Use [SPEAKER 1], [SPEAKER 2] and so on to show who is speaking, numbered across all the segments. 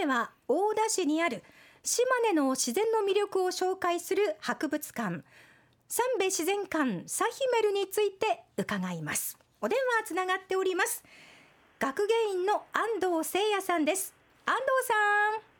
[SPEAKER 1] 目は大田市にある島根の自然の魅力を紹介する博物館三部自然館サヒメルについて伺いますお電話つながっております学芸員の安藤誠也さんです安藤さん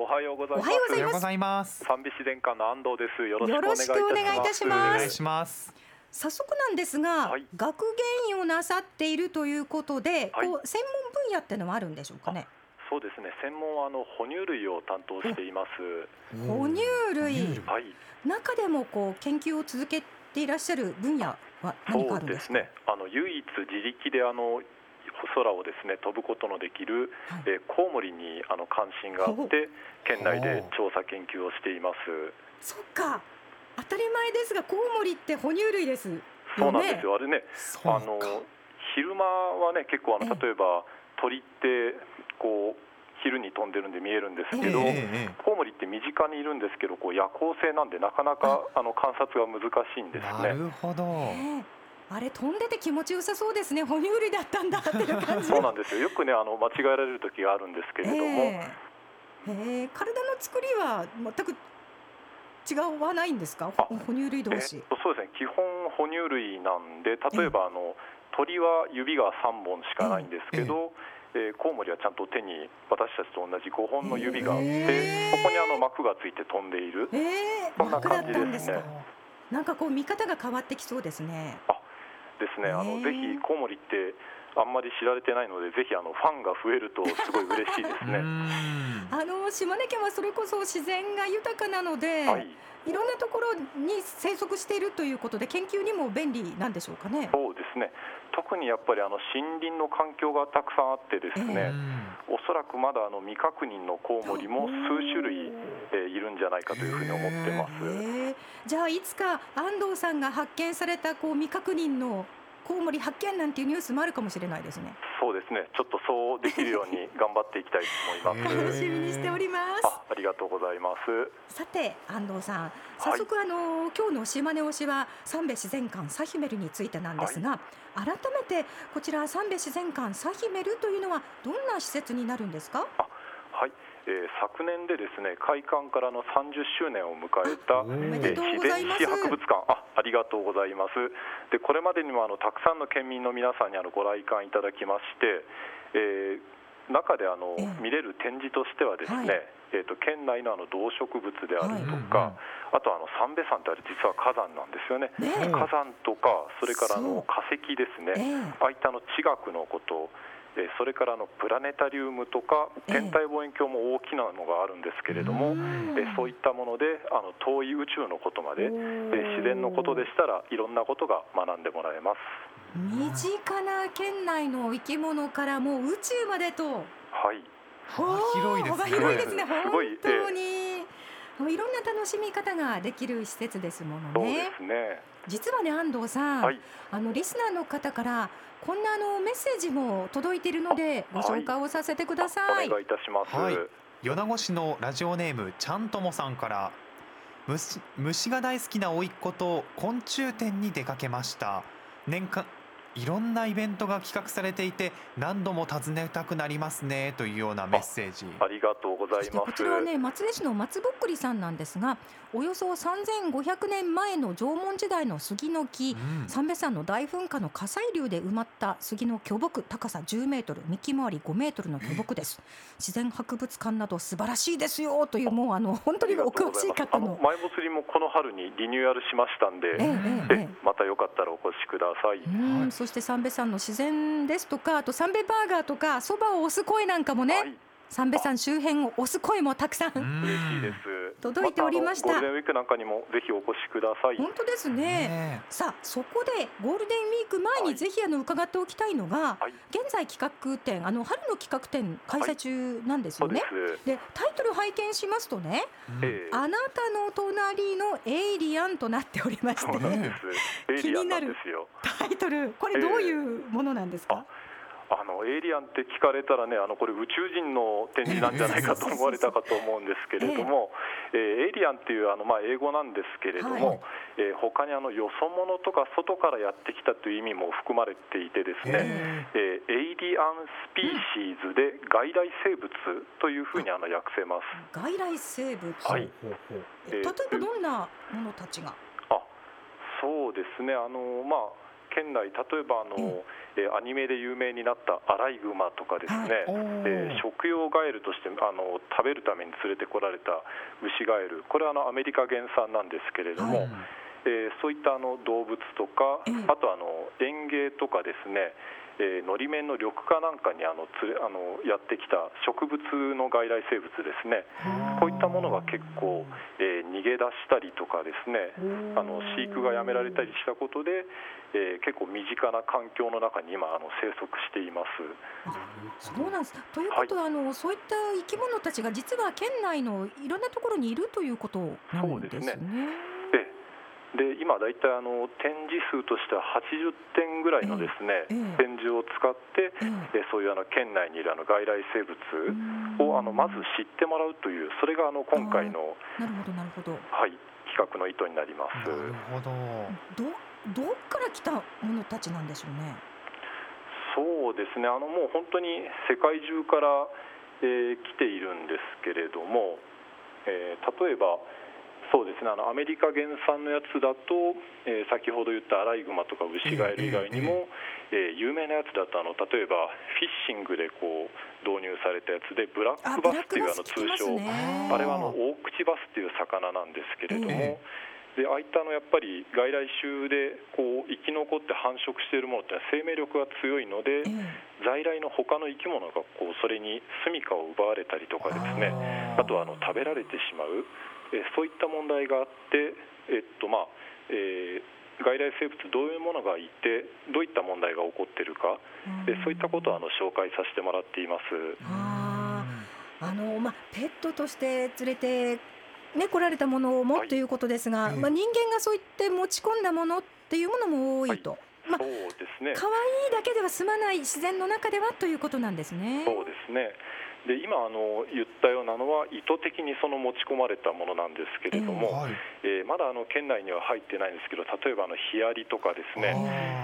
[SPEAKER 2] おはようございます。
[SPEAKER 1] おはようございます。
[SPEAKER 2] 三美自然館の安藤です。よろ
[SPEAKER 1] しくお
[SPEAKER 2] しくお願いいたします。
[SPEAKER 1] 願いいたします
[SPEAKER 3] お願いします。
[SPEAKER 1] 早速なんですが、
[SPEAKER 2] はい
[SPEAKER 1] 学芸員をなさっているということで、
[SPEAKER 2] はい
[SPEAKER 1] こう専門分野ってのはあるんでしょうかね？
[SPEAKER 2] そうですね。専門はあの哺乳類を担当しています。
[SPEAKER 1] 哺乳類
[SPEAKER 2] はい。
[SPEAKER 1] 中でもこう研究を続けていらっしゃる分野は何か
[SPEAKER 2] そ
[SPEAKER 1] あるんですか？
[SPEAKER 2] うですね。あの唯一自力であの空をですね飛ぶことのできる、
[SPEAKER 1] はい
[SPEAKER 2] えーコウモリにあの関心があって県内で調査研究をしています。
[SPEAKER 1] そっか当たり前ですがコウモリって哺乳類です
[SPEAKER 2] そうなんですよ。あれね。あの昼間はね結構あの
[SPEAKER 1] ええ
[SPEAKER 2] 例えば鳥ってこう昼に飛んでるんで見えるんですけど。
[SPEAKER 3] ええ
[SPEAKER 2] コウモリって身近にいるんですけど、こう夜行性なんでなかなかあの観察が難しいんです
[SPEAKER 3] な
[SPEAKER 2] ね。
[SPEAKER 3] るほど。
[SPEAKER 1] ねあれ飛んでて気持ちよさそうですね哺乳類だったんだっていう感じ
[SPEAKER 2] そうなんですよ。よくねあの間違えられる時があるんですけれども、
[SPEAKER 1] ええええ体の作りは全く違わないんですか？哺乳類同
[SPEAKER 2] え
[SPEAKER 1] 士
[SPEAKER 2] っとそうですね。基本哺乳類なんで、例えばあの鳥は指が3本しかないんですけど。えーコウモリはちゃんと手に私たちと同じ5本の指があって、
[SPEAKER 1] へー
[SPEAKER 2] そこにあの膜がついて飛んでいる。
[SPEAKER 1] ええ
[SPEAKER 2] そんな感じ
[SPEAKER 1] です
[SPEAKER 2] ね
[SPEAKER 1] なんかこう見方が変わってきそうですね
[SPEAKER 2] ですね。あのぜひコウモリってあんまり知られてないので、ぜひあのファンが増えるとすごい嬉しいですね。
[SPEAKER 3] ん。
[SPEAKER 1] あの島根県はそれこそ自然が豊かなので、
[SPEAKER 2] はい。
[SPEAKER 1] い、ろんなところに生息しているということで研究にも便利なんでしょうかね。
[SPEAKER 2] そうですね。特にやっぱりあの森林の環境がたくさんあってです
[SPEAKER 3] う
[SPEAKER 2] ね、
[SPEAKER 3] ん
[SPEAKER 2] おそらくまだあの未確認のコウモリも数種類、えーいるんじゃないかというふうに思ってます。
[SPEAKER 1] へえじゃあいつか安藤さんが発見されたこう未確認のコウモリ発見なんていうニュースもあるかもしれないですね。
[SPEAKER 2] そうですね。ちょっとそうできるように頑張っていきたいと思います。
[SPEAKER 1] 楽しみにしております。
[SPEAKER 2] あ、ありがとうございます。
[SPEAKER 1] さて安藤さん早速、あの今日の島根推しは三部自然館サヒメルについてなんですが、改めてこちら三部自然館サヒメルというのはどんな施設になるんですか？
[SPEAKER 2] はい。えー昨年でですね開館からの30周年を迎えたえー自然史博物館。あありがとうございます。でこれまでにもあのたくさんの県民の皆さんにあのご来館いただきまして、えー中であの
[SPEAKER 1] ええ。
[SPEAKER 2] 見れる展示としてはですね、
[SPEAKER 1] はい。
[SPEAKER 2] えー、と県内のあの動植物であると
[SPEAKER 3] はい。
[SPEAKER 2] か、あとあの三瓶山ってあれ実は火山なんですよね。火山とかそれからの化石ですね、
[SPEAKER 1] ええ。
[SPEAKER 2] ああいったあの地学のこと、えーそれからあのプラネタリウムとか
[SPEAKER 1] ええ。
[SPEAKER 2] 天体望遠鏡も大きなのがあるんですけれども、
[SPEAKER 1] うん。
[SPEAKER 2] えーそういったものであの遠い宇宙のことまで、え自然のことでしたらいろんなことが学んでもらえます。
[SPEAKER 1] 身近な県内の生き物からもう宇宙までと。
[SPEAKER 2] はい、
[SPEAKER 3] 幅広いですね。
[SPEAKER 1] 幅広いですね。本当に、いろんな楽しみ方ができる施設ですもの
[SPEAKER 2] そうで
[SPEAKER 1] ね
[SPEAKER 2] すね。
[SPEAKER 1] 実はね安藤さん、
[SPEAKER 2] はい、
[SPEAKER 1] あのリスナーの方からこんなあのメッセージも届いているのでご紹介をさせてください。
[SPEAKER 2] お願いいたします。
[SPEAKER 3] はい米子市のラジオネームちゃんともさんから虫虫が大好きな甥っ子と昆虫展に出かけました年間いろんなイベントが企画されていて何度も訪ねたくなりますねというようなメッセージ。
[SPEAKER 2] ありがとうござ
[SPEAKER 1] そして
[SPEAKER 2] います。
[SPEAKER 1] こちらはね松江市の松ぼっくりさんなんですがおよそ3500年前の縄文時代の杉の木
[SPEAKER 3] うん。
[SPEAKER 1] 三瓶山の大噴火の火砕流で埋まった杉の巨木高さ10メートル幹回り5メートルの巨木です。自然博物館など素晴らしいですよというもうあの本当にお詳しい方の。
[SPEAKER 2] あの前もつりもこの春にリニューアルしましたんで、
[SPEAKER 1] えええええ
[SPEAKER 2] え。またよかったらお越しください。
[SPEAKER 1] うん
[SPEAKER 3] はい
[SPEAKER 1] そして三瓶山の自然ですとかあと三瓶バーガーとかそばを押す声なんかもね、
[SPEAKER 2] はい、
[SPEAKER 1] 三瓶山周辺を押す声もたくさん
[SPEAKER 2] 嬉しいです。
[SPEAKER 1] 届いておりました。
[SPEAKER 2] たあのゴールデンウィークなんかにもぜひお越しください。
[SPEAKER 1] 本当ですね。
[SPEAKER 3] ね
[SPEAKER 1] さあそこでゴールデンウィーク前
[SPEAKER 2] はい。
[SPEAKER 1] にぜひあの伺っておきたいのが、
[SPEAKER 2] はい、
[SPEAKER 1] 現在企画展あの春の企画展開催中なんですよね、
[SPEAKER 2] そうで
[SPEAKER 1] タイトル拝見しますとね
[SPEAKER 3] うん。
[SPEAKER 2] ええ。
[SPEAKER 1] あなたの隣のエイリアンとなっておりまして
[SPEAKER 2] です。エイリアンなんですよ。
[SPEAKER 1] タイトルこれどういうものなんですか、
[SPEAKER 2] あのエイリアンって聞かれたらね、あのこれ宇宙人の展示なんじゃないかと思われたかと思うんですけれども、えーエイリアンっていうあのまあ英語なんですけれども、
[SPEAKER 1] はい。
[SPEAKER 2] えー他にあのよそ者とか外からやってきたという意味も含まれていてですね、
[SPEAKER 3] え
[SPEAKER 2] え。ーエイディアンスピーシーズで外来生物というふうにあの訳せます。
[SPEAKER 1] 外来生物、
[SPEAKER 2] はい。
[SPEAKER 1] え例えばどんなものたちが、
[SPEAKER 2] あそうですね。あの、まあ、県内、例えばあの、
[SPEAKER 1] うん
[SPEAKER 2] えーアニメで有名になったアライグマとかですね、えー。食用ガエルとしてあの食べるために連れてこられたウシガエル、これはあのアメリカ原産なんですけれども、
[SPEAKER 1] はい。
[SPEAKER 2] えーそういったあの動物とか、
[SPEAKER 1] ええ。
[SPEAKER 2] あとあの園芸とかですね、えー、のり面の緑化なんかにあのつれあのやってきた植物の外来生物ですね、こういったものが結構、えー逃げ出したりとかですね、あの飼育がやめられたりしたことで、えー結構身近な環境の中に今あの生息しています。
[SPEAKER 1] そうなんです。ということは、あのそういった生き物たちが実は県内のいろんなところにいるということなんですね。
[SPEAKER 2] そうですでで今大体あの展示数としては80点ぐらいのですね、展示を使って、
[SPEAKER 1] え
[SPEAKER 2] そういうあの県内にいるあの外来生物をあのまず知ってもらうというそれがあの今回の、
[SPEAKER 1] なるほどなるほど。
[SPEAKER 2] はい、企画の意図になります。
[SPEAKER 3] なるほど
[SPEAKER 1] どどっから来たものたちなんでしょうね。
[SPEAKER 2] そうですねあのもう本当に世界中から、えー来ているんですけれども、えー例えばそうですね。あのアメリカ原産のやつだと、えー先ほど言ったアライグマとかウシガエル以外にも、えー有名なやつだとあの例えばフィッシングでこう導入されたやつでブラッ
[SPEAKER 1] あ、
[SPEAKER 2] クバスっていうあの通称。
[SPEAKER 1] ね。
[SPEAKER 2] あれはあの大口バスっていう魚なんですけれども、
[SPEAKER 3] え
[SPEAKER 2] でああいったあのやっぱり外来種でこう生き残って繁殖しているものってのは生命力が強いので、
[SPEAKER 1] ええ。
[SPEAKER 2] 在来の他の生き物がこうそれに住処を奪われたりとかですね。あとはあの食べられてしまう、えそういった問題があって、えっとまあえー外来生物どういうものがいてどういった問題が起こっているか、えそういったことをあの紹介させてもらっています。
[SPEAKER 1] あーあのまあペットとして連れてね来られたものをも
[SPEAKER 2] はい
[SPEAKER 1] ということですが、
[SPEAKER 3] ええ
[SPEAKER 1] まあ人間がそう言って持ち込んだものっていうものも多いと。まあ
[SPEAKER 2] そうですね
[SPEAKER 1] 可愛いだけでは済まない自然の中ではということなんですね。
[SPEAKER 2] そうですね。で今あの言ったようなのは意図的にその持ち込まれたものなんですけれども、
[SPEAKER 3] はい
[SPEAKER 2] えーまだあの県内には入ってないんですけど例えばあのヒアリとかですね、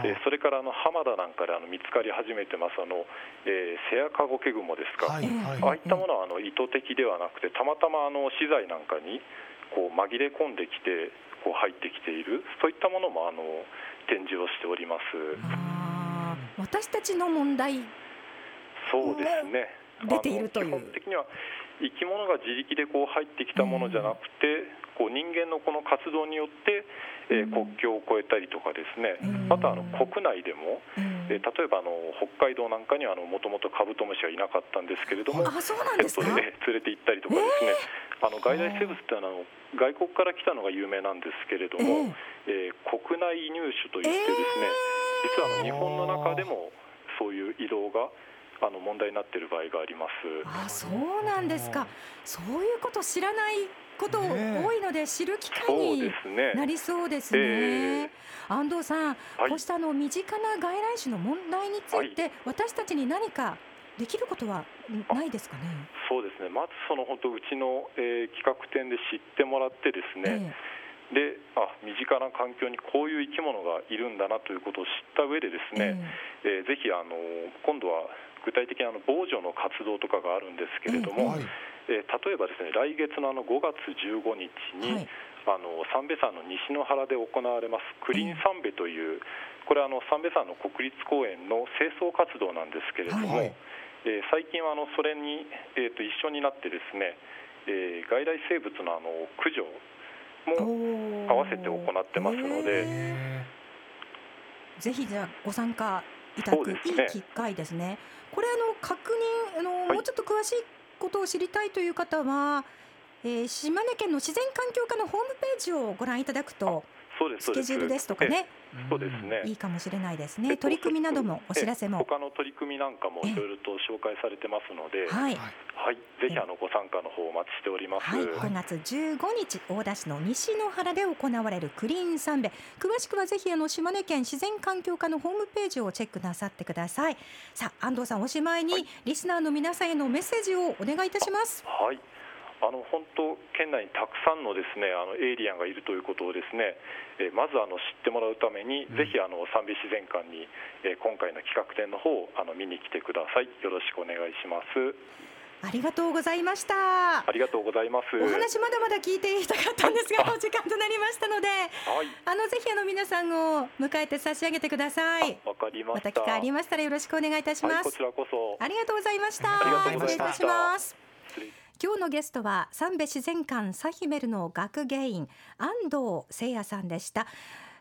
[SPEAKER 2] えーそれからあの浜田なんかであの見つかり始めてますあの、えーセアカゴケグモですか、
[SPEAKER 3] はいはい
[SPEAKER 2] ああいったものはあの意図的ではなくてたまたまあの資材なんかにこう紛れ込んできてこう入ってきているそういったものもあの展示をしております。
[SPEAKER 1] 私たちの問題
[SPEAKER 2] そうですね。
[SPEAKER 1] 出ているという。
[SPEAKER 2] 基本的には生き物が自力でこう入ってきたものじゃなくて、こう人間のこの活動によって、え国境を越えたりとかですね、
[SPEAKER 1] うん。
[SPEAKER 2] あの国内でも、
[SPEAKER 1] え
[SPEAKER 2] えー例えばあの北海道なんかにはもともとカブトムシはいなかったんですけれども、ペ。ットでね 連れて行ったりとかですね、あの外来生物ってあの外国から来たのが有名なんですけれども、えー国内移入種といってですね、実はあの日本の中でもそういう移動があの問題になっている場合があります。
[SPEAKER 1] あそうなんですか。そういうこと知らないこと
[SPEAKER 3] ねえ
[SPEAKER 1] 多いので知る機会に。なりそうですね。
[SPEAKER 2] え
[SPEAKER 1] 安藤さん、
[SPEAKER 2] はい
[SPEAKER 1] こうしたあの身近な外来種の問題について、私たちに何かできることはんないですかね。
[SPEAKER 2] そうですね。まずその本当うちの、えー企画展で知ってもらってですね。で、あ身近な環境にこういう生き物がいるんだなということを知った上でですね、えーぜひあの今度は具体的なあの防除の活動とかがあるんですけれども、
[SPEAKER 3] はい。
[SPEAKER 2] えー例えばですね来月のあの5月15日に、
[SPEAKER 1] はい。
[SPEAKER 2] あの三瓶山の西の原で行われますクリーン三瓶という、これはあの三瓶山の国立公園の清掃活動なんですけれども、
[SPEAKER 3] はい。
[SPEAKER 2] えー最近はあのそれに、えー、と一緒になってですね、えー外来生物のあの駆除も合わせて行ってますので。
[SPEAKER 3] へ
[SPEAKER 1] ぜひじゃあご参加いただく
[SPEAKER 2] ね。
[SPEAKER 1] い機会ですね。これあの確認あの、
[SPEAKER 2] い。
[SPEAKER 1] もうちょっと詳しいことを知りたいという方は、えー島根県の自然環境課のホームページをご覧いただくとスケジュールですとかね。
[SPEAKER 3] ー
[SPEAKER 2] そうですね。
[SPEAKER 1] いいかもしれないです
[SPEAKER 2] えっと
[SPEAKER 1] ね取り組みなどもお知らせも。
[SPEAKER 2] え他の取り組みなんかもいろいろと紹介されてますので、
[SPEAKER 1] はい。
[SPEAKER 2] はい、ぜひあのご参加の方お待ちしております。
[SPEAKER 1] はい、5月15日大田市の西の原で行われるクリーンサンベ。詳しくはぜひあの島根県自然環境課のホームページをチェックなさってください。さあ安藤さんおしまいに、
[SPEAKER 2] はい。
[SPEAKER 1] リスナーの皆さんへのメッセージをお願いいたします。
[SPEAKER 2] はい。あの本当県内にたくさんのですねあのエイリアンがいるということをですね、えーまずあの知ってもらうために、
[SPEAKER 3] うん
[SPEAKER 2] ぜひあの三美自然館に、えー今回の企画展の方をあの見に来てください。よろしくお願いします。
[SPEAKER 1] ありがとうございました
[SPEAKER 2] ありがとうございます。
[SPEAKER 1] お話まだまだ聞いていたかったんですが
[SPEAKER 2] はい
[SPEAKER 1] お時間となりましたので
[SPEAKER 2] はい、
[SPEAKER 1] あのぜひあの皆さんを迎えて差し上げてください
[SPEAKER 2] わかりま
[SPEAKER 1] ま
[SPEAKER 2] したた。
[SPEAKER 1] 機会ありましたらよろしくお願いいたし
[SPEAKER 2] はい、
[SPEAKER 1] ます
[SPEAKER 2] こちらこそ。
[SPEAKER 1] ありがとうございました失礼いたします今日のゲストは三部自然館サヒメルの学芸員安藤誠也さんでした。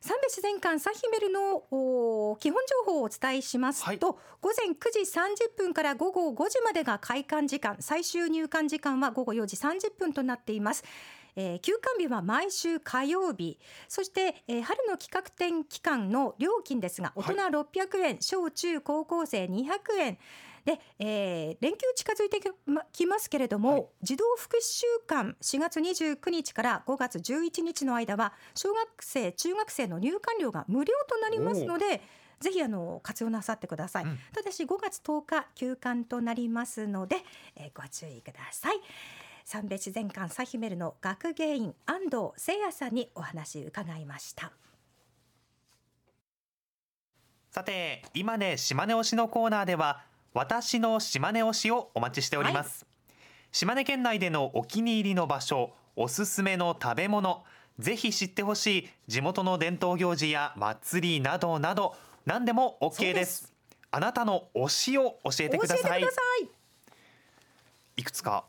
[SPEAKER 1] 三部自然館サヒメルのお基本情報をお伝えしますと、
[SPEAKER 3] はい。
[SPEAKER 1] 午前9時30分から午後5時までが開館時間最終入館時間は午後4時30分となっています。えー休館日は毎週火曜日。そして、えー春の企画展期間の料金ですが大人600円、小中高校生200円で、えー連休近づいてきますけれども、
[SPEAKER 3] はい。
[SPEAKER 1] 児童福祉週間4月29日から5月11日の間は小学生中学生の入館料が無料となりますのでぜひあの活用なさってください、
[SPEAKER 3] うん。
[SPEAKER 1] ただし5月10日休館となりますので、えーご注意ください。三部自然館サヒメルの学芸員安藤誠也さんにお話伺いました。
[SPEAKER 3] さて今ね島根推しのコーナーでは私の島根推しをお待ちしております、島根県内でのお気に入りの場所おすすめの食べ物ぜひ知ってほしい地元の伝統行事や祭りなどなど何でも OK で
[SPEAKER 1] す。す。
[SPEAKER 3] あなたの推しを教えてください。
[SPEAKER 1] い。
[SPEAKER 3] いくつか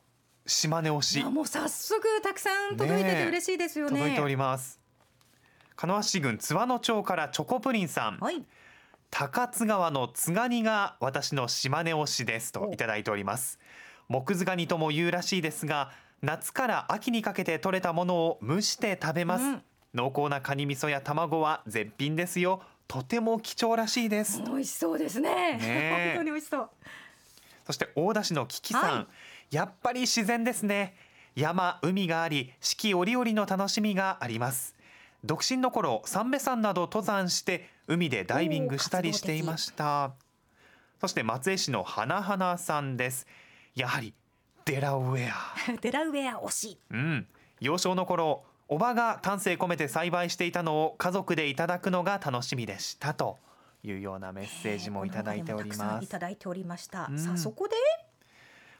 [SPEAKER 3] 島根推
[SPEAKER 1] い
[SPEAKER 3] し
[SPEAKER 1] やもう早速たくさん届いてて嬉しいですよね。
[SPEAKER 3] 届いております。鹿屋市郡津和野町からチョコプリンさん。
[SPEAKER 1] はい
[SPEAKER 3] 高津川の津ガニが私の島根推しですといただいております。木津ガニとも言うらしいですが夏から秋にかけて採れたものを蒸して食べます、
[SPEAKER 1] うん。
[SPEAKER 3] 濃厚なカニ味噌や卵は絶品ですよ。とても貴重らしいです、
[SPEAKER 1] 美味しそうですね。
[SPEAKER 3] ね。え
[SPEAKER 1] 本当に美味しそう。
[SPEAKER 3] そして大田市のキキさん、
[SPEAKER 1] はい。
[SPEAKER 3] やっぱり自然ですね。山海があり四季折々の楽しみがあります。独身の頃三瓶山など登山して海でダイビングしたりしていました。そして松江市の花々さんです。やはりデラウェア。
[SPEAKER 1] デラウェア推し。
[SPEAKER 3] うん。幼少の頃おばが丹精込めて栽培していたのを家族でいただくのが楽しみでしたというようなメッセージもいただいております。
[SPEAKER 1] んいただいておりました、
[SPEAKER 3] うん。
[SPEAKER 1] さあそこで。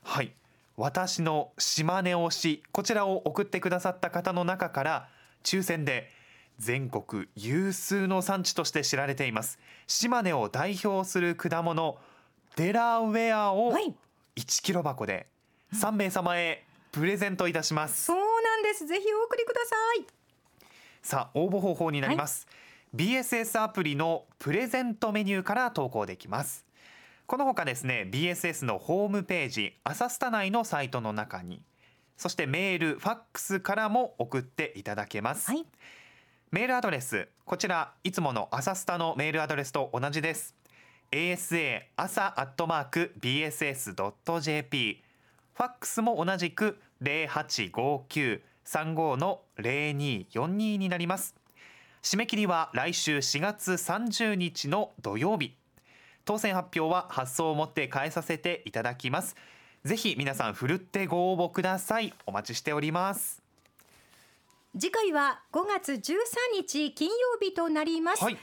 [SPEAKER 3] はい。私の島根推しこちらを送ってくださった方の中から抽選で全国有数の産地として知られています。島根を代表する果物デラウェアを
[SPEAKER 1] はい。
[SPEAKER 3] 1キロ箱で3名様へプレゼントいたします。
[SPEAKER 1] そうなんです。ぜひお送りください。
[SPEAKER 3] さあ応募方法になります、BSS アプリのプレゼントメニューから投稿できます。このほかですね BSS のホームページアサスタ内のサイトの中にそしてメールファックスからも送っていただけます、
[SPEAKER 1] はい
[SPEAKER 3] メールアドレス。こちらいつものアサスタのメールアドレスと同じです。Asa 朝アットマーク bss.jp ファックスも同じく085935の0242になります。締め切りは来週4月30日の土曜日。当選発表は発送をもって返させていただきます。ぜひ皆さんふるってご応募ください。お待ちしております。
[SPEAKER 1] 次回は5月13日金曜日となります、
[SPEAKER 3] はい。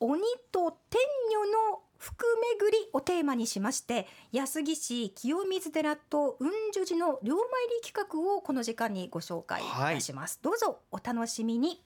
[SPEAKER 1] 鬼と天女の福巡りをテーマにしまして安来市清水寺と雲樹寺の両参り企画をこの時間にご紹介いたします、どうぞお楽しみに